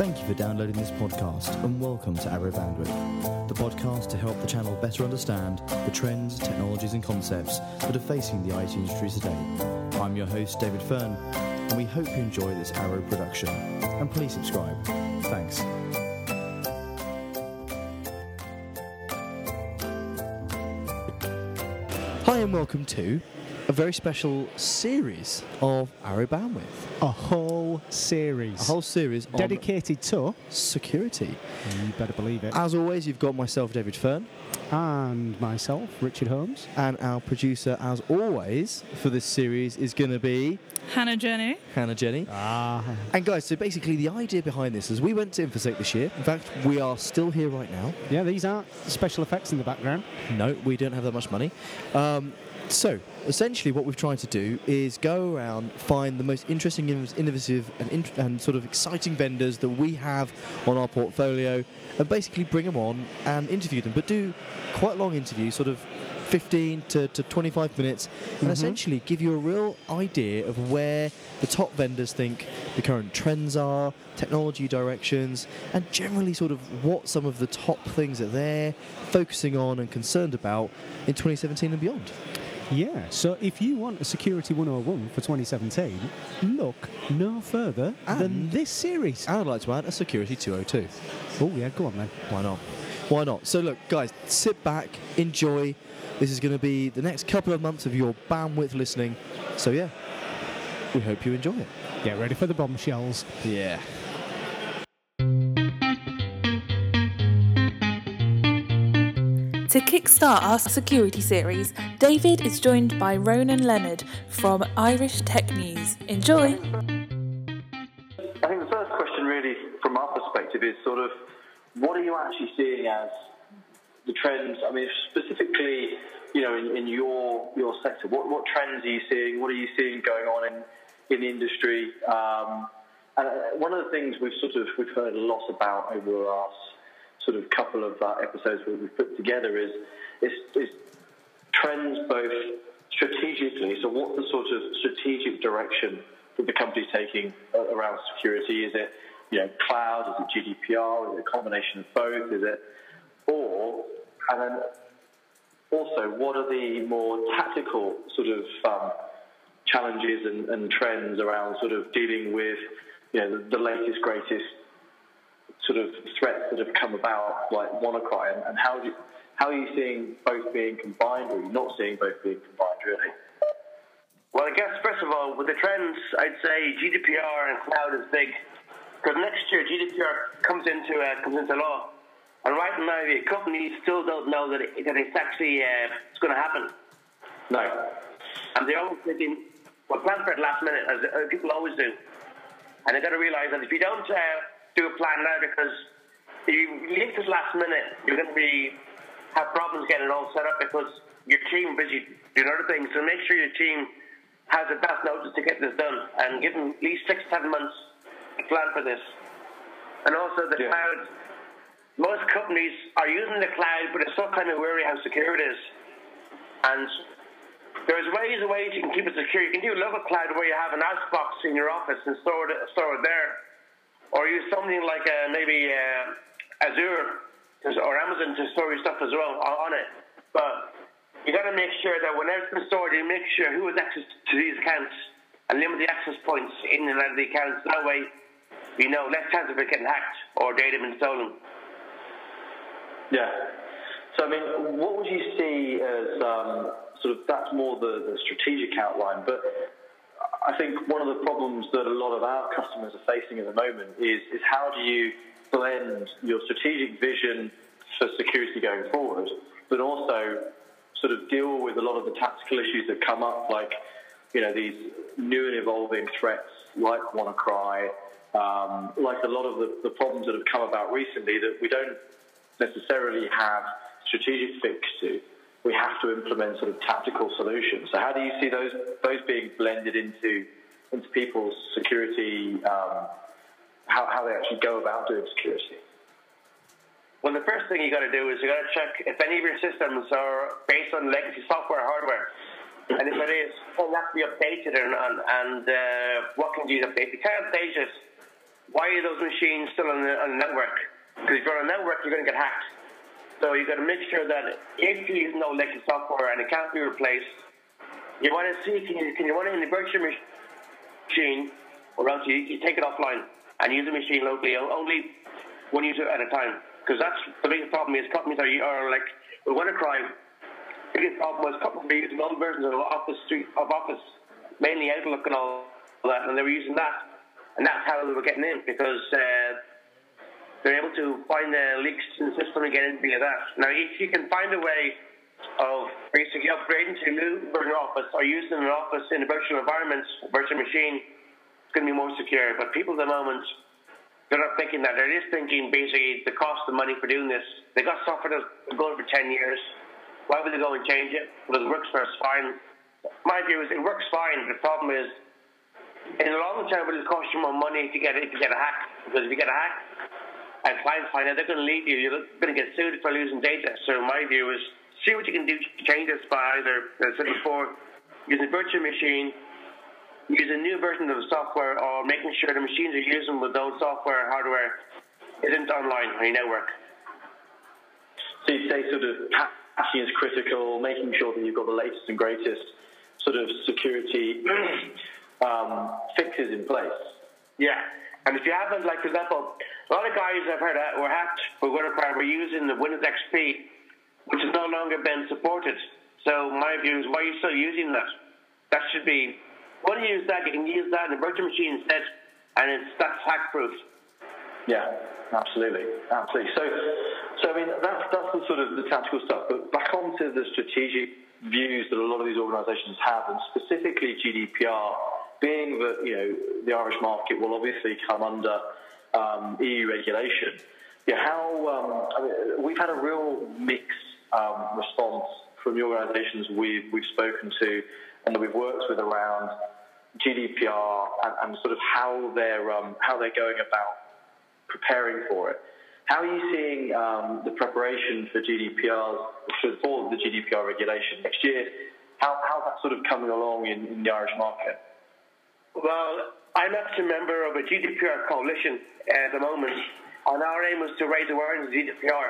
Thank you for downloading this podcast and welcome to Arrow Bandwidth, the podcast to help the channel better understand the trends, technologies, and concepts that are facing the IT industry today. I'm your host, David Fern, and we hope you enjoy this Arrow production. And please subscribe. Thanks. Hi, and welcome to a very special series of Arrow Bandwidth. A whole series. A whole series dedicated to. security. You better believe it. As always, you've got myself, David Fern, And myself, Richard Holmes. and our producer, as always, for this series is going to be Hannah Jenny. Hannah Jenny. Ah. And guys, so basically, the idea behind this is we went to Infosec this year. In fact, we are still here right now. Yeah, these aren't special effects in the background. No, we don't have that much money. Um, so, essentially, what we've tried to do is go around, find the most interesting, innov- innovative, and, int- and sort of exciting vendors that we have on our portfolio, and basically bring them on and interview them. But do quite long interviews, sort of 15 to, to 25 minutes, and mm-hmm. essentially give you a real idea of where the top vendors think the current trends are, technology directions, and generally sort of what some of the top things that they're focusing on and concerned about in 2017 and beyond. Yeah, so if you want a Security 101 for 2017, look no further than this series. I'd like to add a security 202. Oh, yeah, go on then. Why not? Why not? So look, guys, sit back, enjoy. This is going to be the next couple of months of your bandwidth listening. So yeah, we hope you enjoy it. Get ready for the bombshells. Yeah. To kickstart our security series, David is joined by Ronan Leonard from Irish Tech News. Enjoy! I think the first question, really, from our perspective, is sort of what are you actually seeing as the trends? I mean, specifically, you know, in, in your your sector, what what trends are you seeing? What are you seeing going on in in the industry? Um, and uh, one of the things we've sort of we've heard a lot about over the last sort of couple of uh, episodes we've put together is, is is trends both strategically. So, what the sort of strategic direction that the company's taking uh, around security? Is it you know cloud? Is it GDPR? Is it a combination of both? Is it or and then also what are the more tactical sort of um, challenges and, and trends around sort of dealing with you know the, the latest greatest sort of threats that have come about, like WannaCry, and, and how do you, how are you seeing both being combined, or are you not seeing both being combined, really? Well, I guess first of all, with the trends, I'd say GDPR and cloud is big because next year GDPR comes into uh, comes into law, and right now the companies still don't know that, it, that it's actually uh, it's going to happen, No. and they're always thinking, well, plan for it last minute, as uh, people always do, and they've got to realize that if you don't uh, do a plan now, because if you leave this last minute, you're going to be have problems getting it all set up because your team busy doing other things. So make sure your team has the best notice to get this done and give them at least six, seven months to plan for this. And also the Yeah. cloud. Most companies are using the cloud, but they're still kind of wary how secure it is. And there's ways and ways you can keep it secure. You can do a local cloud where you have an box in your office and store it, store it there. Or use something like uh, maybe uh, Azure or Amazon to store your stuff as well on it. But you got to make sure that whenever it's been stored, you make sure who has access to these accounts and limit the access points in and out of the accounts. That way, you know, less chance of it getting hacked or data being stolen. Yeah. So, I mean, what would you see as um, sort of that's more the, the strategic outline, but I think one of the problems that a lot of our customers are facing at the moment is, is how do you blend your strategic vision for security going forward, but also sort of deal with a lot of the tactical issues that come up, like you know these new and evolving threats like WannaCry, um, like a lot of the, the problems that have come about recently that we don't necessarily have strategic fix to. We have to implement sort of tactical solutions. So how do you see those those being blended into into people's security? Um, how, how they actually go about doing security? Well, the first thing you got to do is you got to check if any of your systems are based on legacy software or hardware. And if it is, will that be updated and, and, and uh, what can you update? If you can't update it, why are those machines still on the, on the network? Because if you're on a network, you're going to get hacked. So you've got to make sure that if you use no legacy software and it can't be replaced, you want to see can you, can you run it in the virtual machine, or else you, you take it offline and use the machine locally, only one user at a time. Because that's the biggest problem is companies are, are like, with WannaCry, the biggest problem was companies were using old versions of Office, of Office, mainly Outlook and all that, and they were using that. And that's how they were getting in, because uh, they're able to find the leaks in the system and get in via that. Now, if you can find a way of basically upgrading to a new version of Office or using an Office in a virtual environment, virtual machine, it's going to be more secure. But people at the moment, they're not thinking that. They're just thinking basically the cost of money for doing this. They got software that's going for 10 years. Why would they go and change it? Well, it works for us fine. My view is it works fine. The problem is, in the long term, it will cost you more money to get it, to get a hack. Because if you get a hack, and clients find out, they're going to leave you. You're going to get sued for losing data. So my view is see what you can do to change this by either, as I said before, using a virtual machine, using a new version of the software, or making sure the machines you're using with those software hardware isn't online on your network. So you say sort of patching is critical, making sure that you've got the latest and greatest sort of security um, fixes in place. Yeah. And if you haven't, like, for example, a lot of guys I've heard were hacked for WannaCry were using the Windows XP which has no longer been supported. So my view is, why are you still using that? That should be, when you use that, you can use that in a virtual machine instead, and it's that's hack proof. Yeah, absolutely, absolutely. So, so I mean, that's that's the sort of the tactical stuff. But back onto the strategic views that a lot of these organisations have, and specifically GDPR, being that you know the Irish market will obviously come under um, EU regulation. Yeah, how um, I mean, we've had a real mix um, response from the organisations we've we've spoken to and that we've worked with around GDPR and, and sort of how they're um, how they're going about preparing for it. How are you seeing um, the preparation for GDPR for the GDPR regulation next year? How how's that sort of coming along in, in the Irish market? Well, I'm actually a member of a GDPR coalition at the moment, and our aim was to raise awareness of GDPR.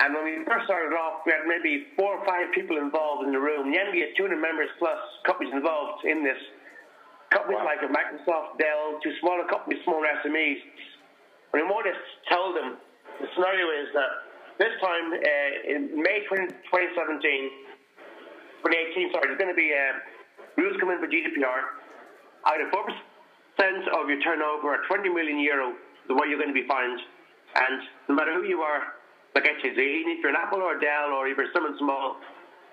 And when we first started off, we had maybe four or five people involved in the room. Then we had 200 members plus companies involved in this. Companies wow. like Microsoft, Dell, to smaller companies, smaller SMEs. And we more or less told them the scenario is that this time uh, in May 20, 2017, 2018, sorry, there's going to be uh, rules coming for GDPR. Out of 4% of your turnover at 20 million euro, the way you're going to be fined. And no matter who you are, like I said, even if you're an Apple or a Dell or if you're someone small,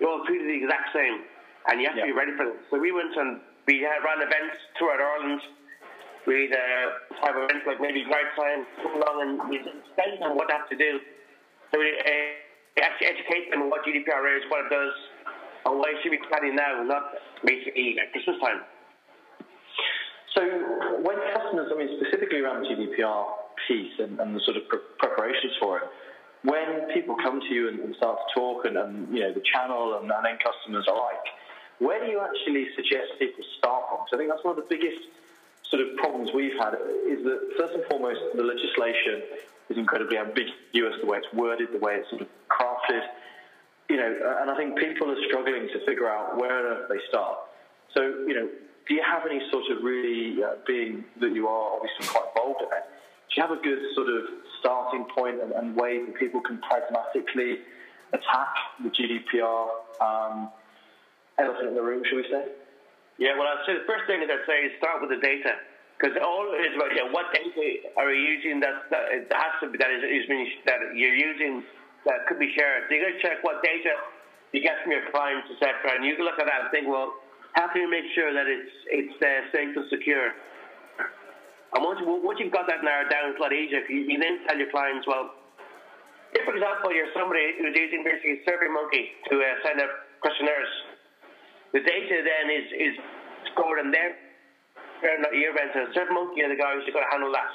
you're all treated the exact same, and you have yeah. to be ready for this. So we went and we had ran events throughout Ireland. We'd uh, have events like maybe Night Time, come along and we explain them what they have to do. So we uh, actually educate them on what GDPR is, what it does, and why should we be planning now, not basically at Christmas time. So when customers, I mean specifically around the GDPR piece and, and the sort of pre- preparations for it, when people come to you and, and start to talk, and, and, you know the channel and, and then customers alike, where do you actually suggest people start from? So I think that's one of the biggest sort of problems we've had is that first and foremost the legislation is incredibly ambiguous, the way it's worded, the way it's sort of crafted, you know, and I think people are struggling to figure out where they start. So you know, do you have any sort of really uh, being that you are obviously quite involved in it? Do you have a good sort of starting point and, and way that people can pragmatically attack the GDPR um, elephant in the room, should we say? Yeah, well, I'd say the first thing that I'd say is start with the data. Because all it is about yeah, what data are you using that, that it has to be that is, is being, that you're using that could be shared. So you got to check what data you get from your clients, etc. And you can look at that and think, well, how can you make sure that it's it's uh, safe and secure? And once, once you've got that narrowed down, it's a lot easier. You, you then tell your clients, well, if, for example, you're somebody who's using basically SurveyMonkey to uh, send out questionnaires, the data then is, is stored in their not your events. And SurveyMonkey are the guys who're going to handle that.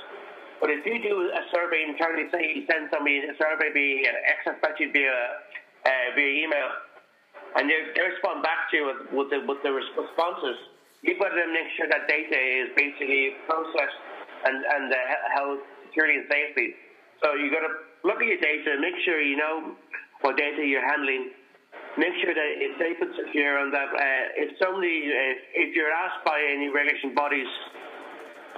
But if you do a survey internally, say you send somebody a survey via Excel spreadsheet via, uh, via email, and they, they respond back to you with, with, the, with the responses, you've got to make sure that data is basically processed and and uh, health, security, and safety. So you've got to look at your data, make sure you know what data you're handling, make sure that it's safe and secure, and that uh, if somebody, uh, if you're asked by any regulation bodies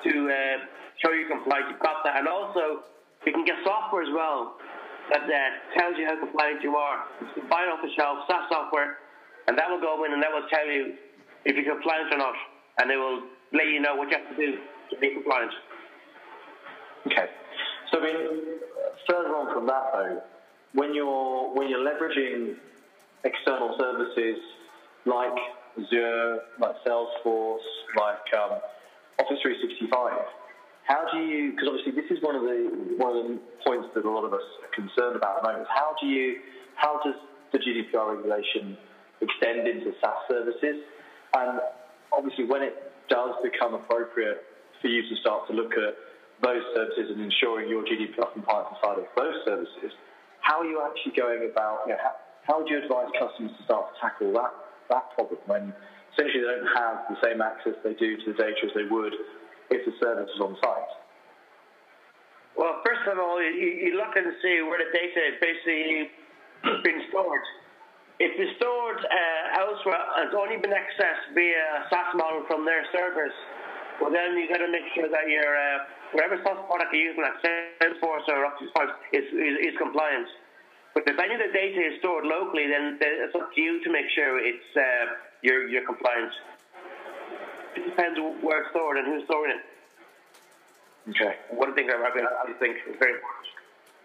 to uh, show you compliance, you've got that, and also you can get software as well that uh, tells you how compliant you are. You buy it off the shelf, SaaS software, and that will go in and that will tell you if you're compliant or not, and it will let you know what you have to do to be compliant. Okay. So, I mean, further on from that, though, when you're when you're leveraging external services like Azure, like Salesforce, like um, Office 365, how do you? Because obviously, this is one of the one of the points that a lot of us are concerned about at the moment. How do you? How does the GDPR regulation extend into SaaS services? And obviously, when it does become appropriate for you to start to look at those services and ensuring your GDPR compliance inside of those services, how are you actually going about, you know, how, how would you advise customers to start to tackle that, that problem when essentially they don't have the same access they do to the data as they would if the service is on site? Well, first of all, you, look and see where the data is basically been stored. If it's stored uh, elsewhere it's only been accessed via SaaS model from their servers, well, then you've got to make sure that your uh, whatever SaaS product you're using, like Salesforce or Office 365, is, is, is compliant. But if any of the data is stored locally, then it's up to you to make sure it's uh, you're compliant. It depends where it's stored and who's storing it. Okay. One thing I, I think is very important.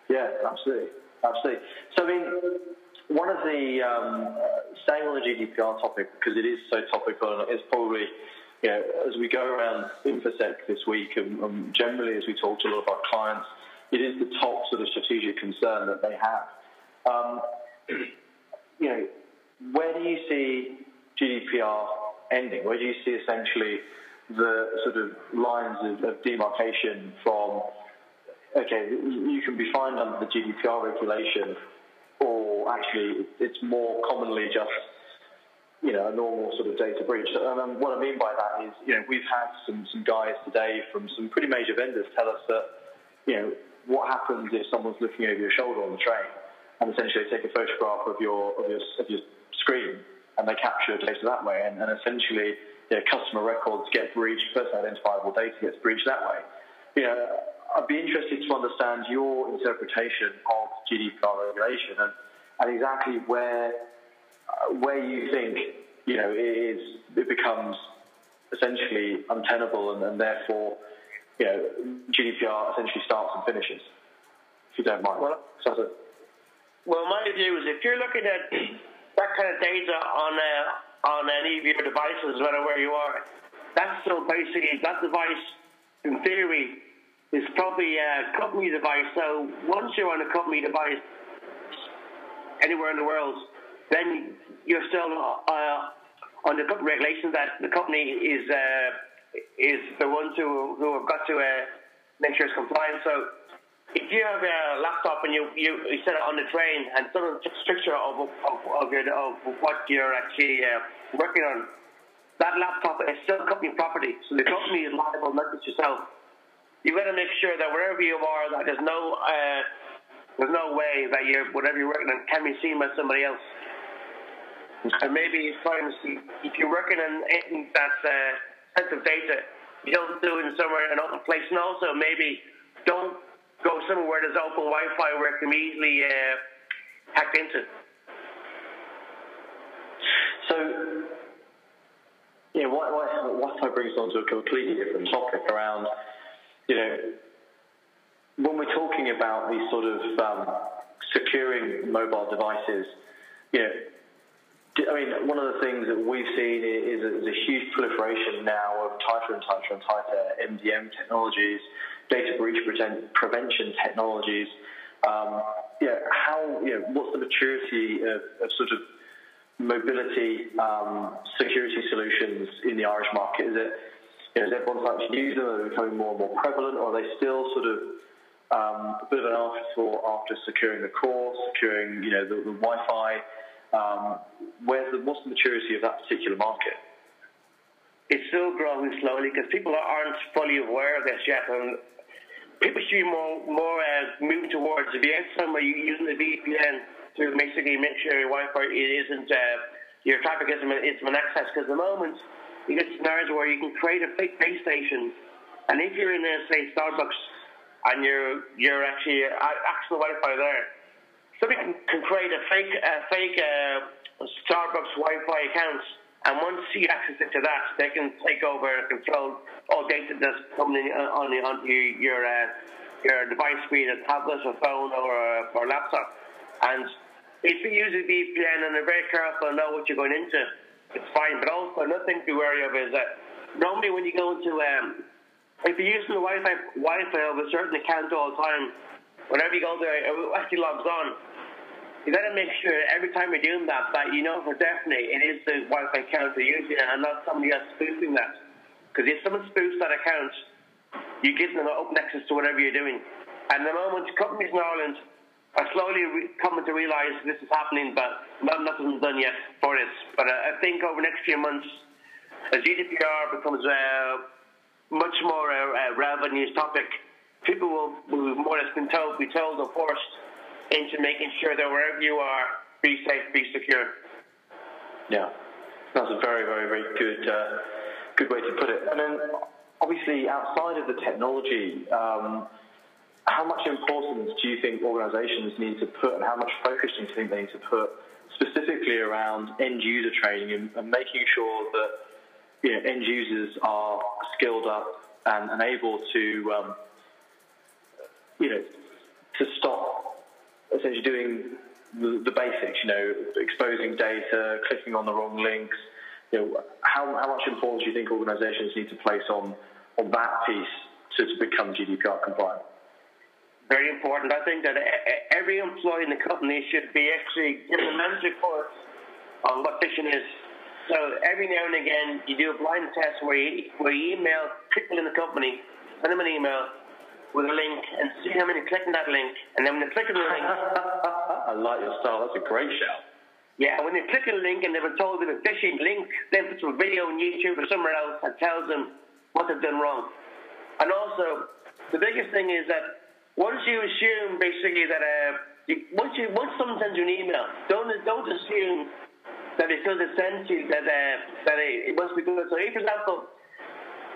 Yeah, absolutely, absolutely. So I mean, one of the um, staying on the GDPR topic because it is so topical and it's probably you know as we go around InfoSec this week and, and generally as we talk to a lot of our clients, it is the top sort of strategic concern that they have. Um, you know, where do you see GDPR ending? Where do you see essentially the sort of lines of, of demarcation from, okay, you can be fined under the GDPR regulation, or actually it's more commonly just, you know, a normal sort of data breach. And um, what I mean by that is, you know, we've had some, some guys today from some pretty major vendors tell us that, you know, what happens if someone's looking over your shoulder on the train and essentially take a photograph of your, of your, of your screen and they capture data that way. And, and essentially, you know, customer records get breached, personally identifiable data gets breached that way. You know, I'd be interested to understand your interpretation of GDPR regulation and, and exactly where uh, where you think you know it is it becomes essentially untenable and, and therefore you know GDPR essentially starts and finishes. If you don't mind. Well, so well, my view is if you're looking at that kind of data on uh, on any of your devices, no matter where you are, that's still basically that device, in theory, is probably a company device. So once you're on a company device anywhere in the world, then you're still uh, under company regulations that the company is uh, is the ones who who have got to uh, make sure it's compliant. So if you have a laptop and you, you, you set it on the train and someone takes a picture of, of, of, your, of what you're actually uh, working on, that laptop is still company property. So the company is liable, not just yourself. You've got to make sure that wherever you are, that there's no uh, there's no way that you're whatever you're working on can be seen by somebody else. And maybe if you're working on anything that's uh, sensitive data, you don't do it in somewhere an open place, and also maybe don't go somewhere where there's open Wi-Fi where it can be easily uh, hacked into. So, know, what, what, what I brings on to a completely different topic around, you know, when we're talking about these sort of um, securing mobile devices, you know, I mean, one of the things that we've seen is a, is a huge proliferation now of tighter and tighter and tighter MDM technologies, data breach prevention technologies. Um, yeah, how, you know, what's the maturity of, of sort of mobility um, security solutions in the Irish market? Is it, you know, is everyone starting to use them? Are they becoming more and more prevalent? Or are they still sort of um, a bit of an afterthought after securing the core, securing, you know, the, the Wi-Fi? Um, where's the, what's the maturity of that particular market? it's still growing slowly because people aren't fully aware of this yet, and people should be more more uh, moving towards if you're somewhere using the VPN to basically make sure your Wi-Fi isn't uh, your traffic isn't isn't an access. Because the moment you get scenarios where you can create a fake base station, and if you're in a say Starbucks and you're you're actually uh, actual Wi-Fi there, somebody can, can create a fake a fake uh, Starbucks Wi-Fi account and once you access it to that, they can take over and control all data that's coming in on, on your your, uh, your device, be it a tablet, a phone, or a, or a laptop. And if you use a VPN and are very careful and know what you're going into, it's fine. But also, another thing to be wary of is that normally when you go into, um, if you're using the Wi-Fi, Wi-Fi of a certain account all the time, whenever you go there, it actually logs on you got to make sure every time you're doing that that you know for definite it is the Wi-Fi account you're using and not somebody else spoofing that. Because if someone spoofs that account, you give them open access to whatever you're doing. And the moment companies in Ireland are slowly re- coming to realise this is happening, but nothing's done yet for this. But uh, I think over the next few months, as GDPR becomes a much more uh, relevant news topic, people will, will more or less been told, be told or forced into making sure that wherever you are, be safe, be secure. Yeah, that's a very, very, very good, uh, good way to put it. And then, obviously, outside of the technology, um, how much importance do you think organisations need to put, and how much focus do you think they need to put specifically around end user training and, and making sure that you know, end users are skilled up and, and able to, um, you know, to stop essentially doing the, the, basics, you know, exposing data, clicking on the wrong links. You know, how, how much importance do you think organisations need to place on, on that piece to, to become GDPR compliant? Very important. I think that every employee in the company should be actually given a mandatory course on what phishing is. So every now and again, you do a blind test where you, where you email people in the company, send them an email, with a link and see how many click on that link. And then when they click on the link, I like your style. That's a great shout. Yeah, when they click on the link and they've been told that a phishing link, then puts a video on YouTube or somewhere else that tells them what they've done wrong. And also, the biggest thing is that once you assume basically that uh, you, once you once someone sends you an email, don't don't assume that because it sends you that uh, that it, it must be good. So, if, for example,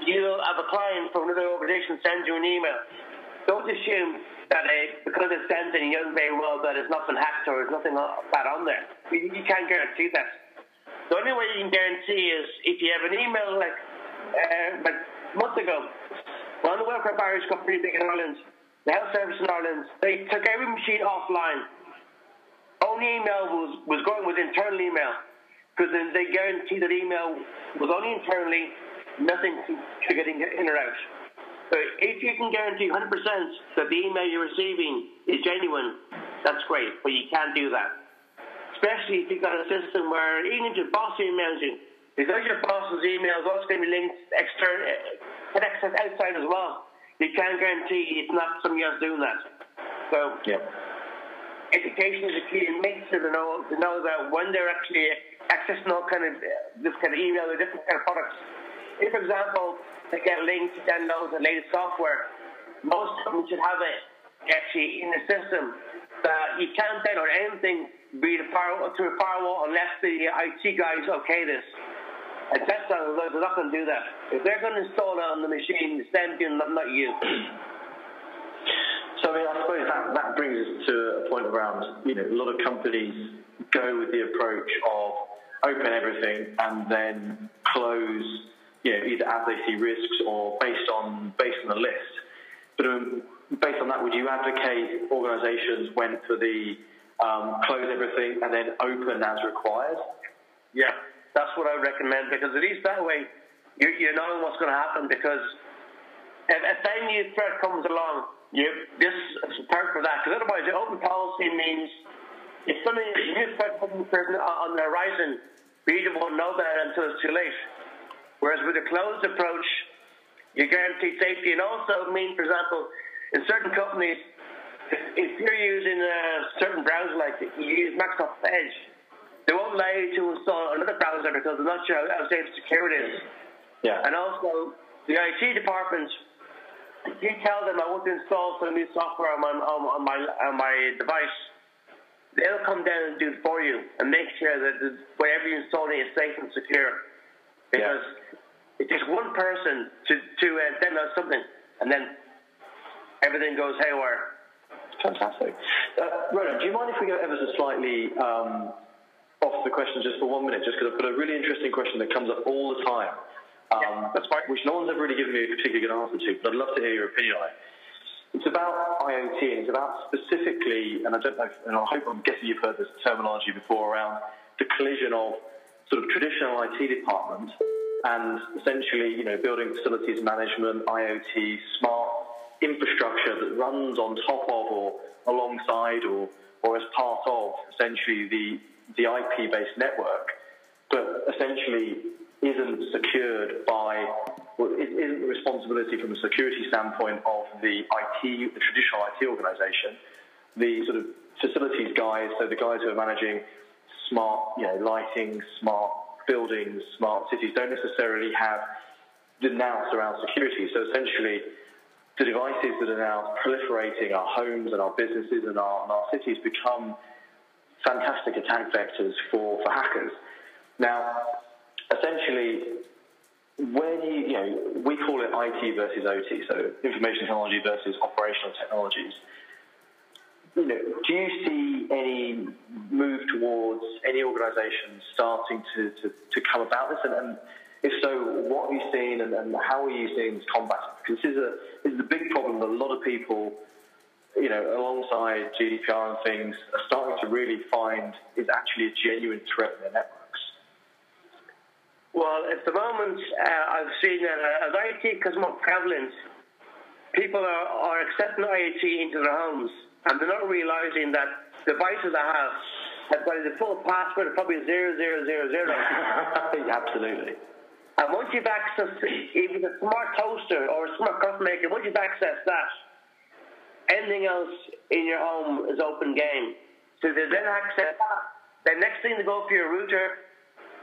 you have a client from another organisation sends you an email, don't assume that uh, because it's sent and you know very well that it's not been hacked or there's nothing bad on there. You, you can't guarantee that. The only way you can guarantee is if you have an email like uh, like ago, one of the welfare barriers got pretty big in Ireland. The health service in Ireland, they took every machine offline. Only email was, was going with internal email because then they guaranteed that email was only internally nothing to getting in or out. So if you can guarantee 100% that the email you're receiving is genuine, that's great, but you can't do that. Especially if you've got a system where even if your boss emails you, because your boss's email is also going to be linked external, can uh, access outside as well. You can't guarantee it's not somebody else doing that. So, yep. education is a key, and make sure to know to know that when they're actually accessing all kind of this kind of email or different kind of products, if, for example, they get a link to download the latest software, most companies should have it actually in the system that you can't download anything be the firewall, through a firewall unless the IT guys okay this. And Tesla, they're not going to do that. If they're going to install it on the machine, it's them doing not, not you. So I mean, I suppose that, that brings us to a point around, you know, a lot of companies go with the approach of open everything and then close you know, either as they see risks or based on based on the list. But um, based on that, would you advocate organisations went for the um, close everything and then open as required? Yeah, that's what I recommend because at least that way you're, you're knowing what's going to happen. Because if, any new threat comes along, you this is part for that. Because otherwise, the open policy means if something new threat comes on the horizon, we won't know that until it's too late. Whereas with a closed approach, you guarantee safety. And also mean, for example, in certain companies, if you're using a certain browser, like you use Microsoft Edge, they won't allow you to install another browser because they're not sure how safe secure it is. Yeah. And also, the IT department, if you tell them I want to install some new software on my, on, on my, on my device, they'll come down and do it for you and make sure that the, whatever you're installing is safe and secure. Because it takes one person to, to uh, demo something, and then everything goes haywire. Fantastic. Uh, Ronan, do you mind if we go ever so slightly um, off the question just for one minute? Just because I've got a really interesting question that comes up all the time. Um, that's fine. Which no one's ever really given me a particularly good answer to, but I'd love to hear your opinion on it. It's about IoT and it's about specifically, and I don't know, if, and I hope I'm guessing you've heard this terminology before around the collision of sort of traditional IT department and essentially, you know, building facilities management, IoT, smart infrastructure that runs on top of or alongside or, or as part of essentially the, the IP-based network, but essentially isn't secured by, well, it isn't the responsibility from a security standpoint of the IT, the traditional IT organization, the sort of facilities guys, so the guys who are managing smart, you know, lighting, smart buildings, smart cities, don't necessarily have the nous around security. So essentially, the devices that are now proliferating our homes and our businesses and our, and our cities become fantastic attack vectors for, for hackers. Now, essentially, when you, you know, we call it IT versus OT, so information technology versus operational technologies. You know, do you see any move towards any organisations starting to, to, to come about this? And, and if so, what have you seen and, and how are you seeing this combated? Because this is, a, this is a big problem that a lot of people, you know, alongside GDPR and things, are starting to really find is actually a genuine threat in their networks. Well, at the moment, uh, I've seen uh, as IoT becomes more prevalent, people are, are accepting IoT into their homes, and they're not realizing that the devices I have have got the full password of probably zero zero zero zero. Absolutely. And once you've accessed even a smart toaster or a smart coffee maker, once you've accessed that, anything else in your home is open game. So they then access that. The next thing to go for your router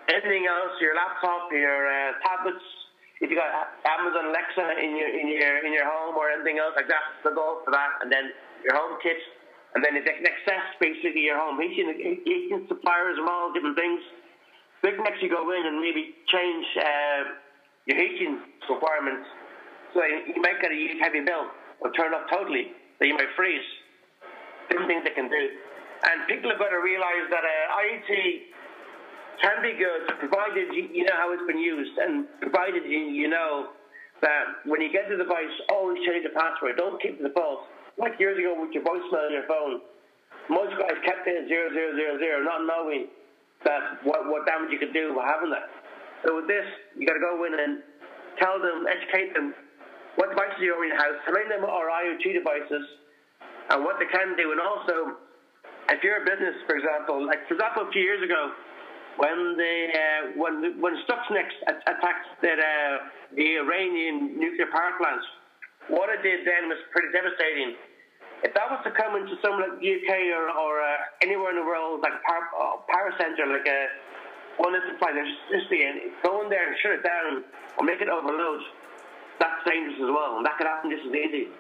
anything else, your laptop, your uh, tablets, if you got Amazon Alexa in your in your in your home or anything else like that, they'll go for that, and then your home kit, and then it access basically your home heating, heating suppliers and all different things. They can actually go in and maybe change uh, your heating requirements, so you might get a heavy bill or turn off totally, so you might freeze. Different things they can do, and people have got to realise that uh, IoT can be good provided you know how it's been used and provided you know that when you get the device, oh, always change the password. Don't keep the default. Like years ago with your voicemail on your phone, most guys kept it zero zero zero zero, not knowing that what, what damage you could do by having that. So with this, you got to go in and tell them, educate them what devices you are in your house, how many of them are IoT devices, and what they can do. And also, if you're a business, for example, like for example, a few years ago, when the uh, when when Stuxnet attacked the, uh, the Iranian nuclear power plants, what it did then was pretty devastating. If that was to come into some like UK or, or uh, anywhere in the world, like a power, uh, power center, like a one of the electricity, and go in there and shut it down or make it overload, that's dangerous as well, and that could happen just as easy.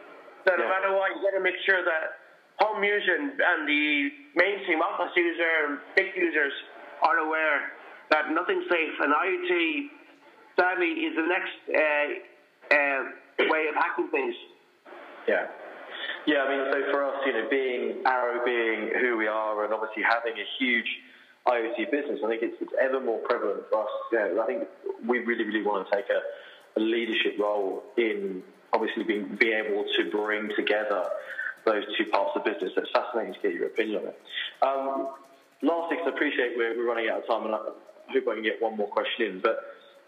So no matter what, you got to make sure that home users and, and the mainstream office user, big users are aware that nothing's safe, and IoT sadly is the next uh, uh, way of hacking things. Yeah. Yeah, I mean, so for us, you know, being Arrow, being who we are, and obviously having a huge IoT business, I think it's, it's ever more prevalent for us. Yeah, I think we really, really want to take a, a leadership role in obviously being, being able to bring together those two parts of the business. It's fascinating to get your opinion on it. Um, lastly, because I appreciate we're, we're running out of time, and I hope I can get one more question in, but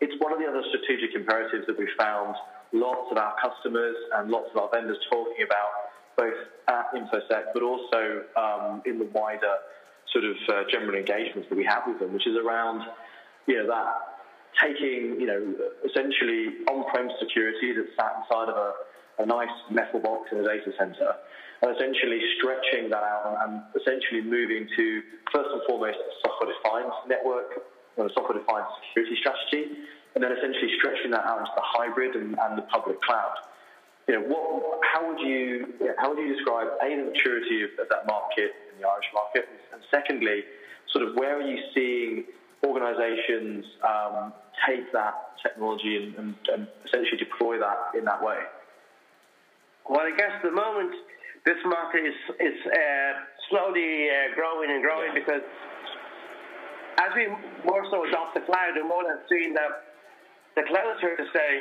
it's one of the other strategic imperatives that we've found lots of our customers and lots of our vendors talking about, both at InfoSec, but also um, in the wider sort of uh, general engagements that we have with them, which is around, you know, that taking, you know, essentially on-prem security that's sat inside of a, a nice metal box in a data center and essentially stretching that out and, essentially moving to, first and foremost, a software-defined network and a software-defined security strategy and then essentially stretching that out into the hybrid and, and the public cloud. You know, what, how would you how would you describe a the maturity of, of that market in the Irish market, and secondly, sort of where are you seeing organisations um, take that technology and, and, and essentially deploy that in that way? Well, I guess the moment this market is is uh, slowly uh, growing and growing because as we more so adopt the cloud, we're more than seeing that the cloud is here to stay,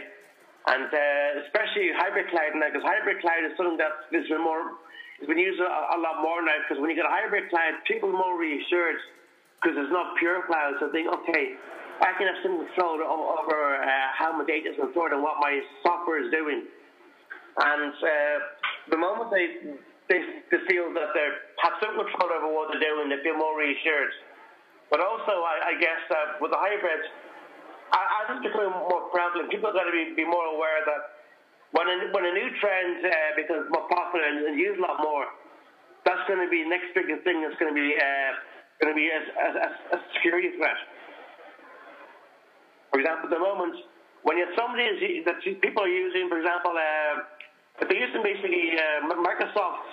and uh, especially hybrid cloud now, because hybrid cloud is something that has been more has been used a, a lot more now. Because when you get a hybrid cloud, people are more reassured because it's not pure cloud. So they think, okay, I can have something float over uh, how my data is stored and what my software is doing. And uh, the moment they, they, they feel that they have some control over what they're doing, they feel more reassured. But also, I, I guess with the hybrids, I, I just becoming more prevalent. People are going to be, be more aware that when a, when a new trend uh, becomes more popular and, and used a lot more, that's going to be the next biggest thing that's going to be uh, going to be a, a, a security threat. For example, at the moment, when you have somebody that people are using, for example, uh, but they're using basically uh, Microsoft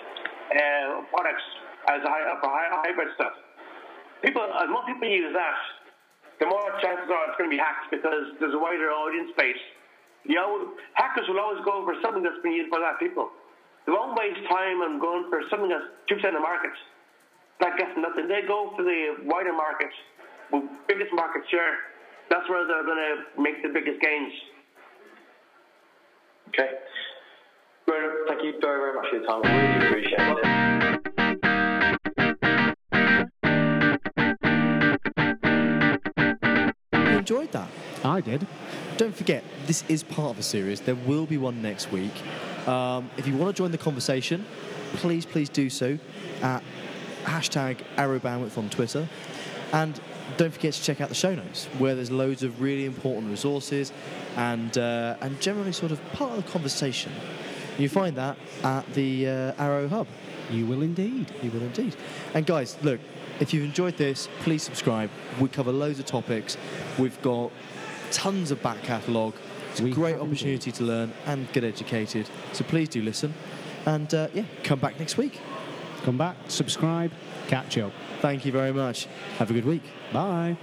uh, products as a, for hybrid stuff. People, as more people use that, the more chances are it's going to be hacked because there's a wider audience base. You know, hackers will always go for something that's been used by that people. They won't waste time on going for something that's percent of the market. That gets nothing. They go for the wider market, the biggest market share. That's where they're going to make the biggest gains. Okay. Ronan, thank you very, very much for your time. I really appreciate it. You enjoyed that? I did. Don't forget, this is part of a series. There will be one next week. Um, if you want to join the conversation, please, please do so at hashtag arrowbandwidth on Twitter. And don't forget to check out the show notes, where there's loads of really important resources and, uh, and generally sort of part of the conversation. You find that at the uh, Arrow Hub. You will indeed. You will indeed. And guys, look, if you've enjoyed this, please subscribe. We cover loads of topics. We've got tons of back catalogue. It's a great opportunity to learn and get educated. So please do listen. And uh, yeah, come back next week. Come back, subscribe, catch up. Thank you very much. Have a good week. Bye.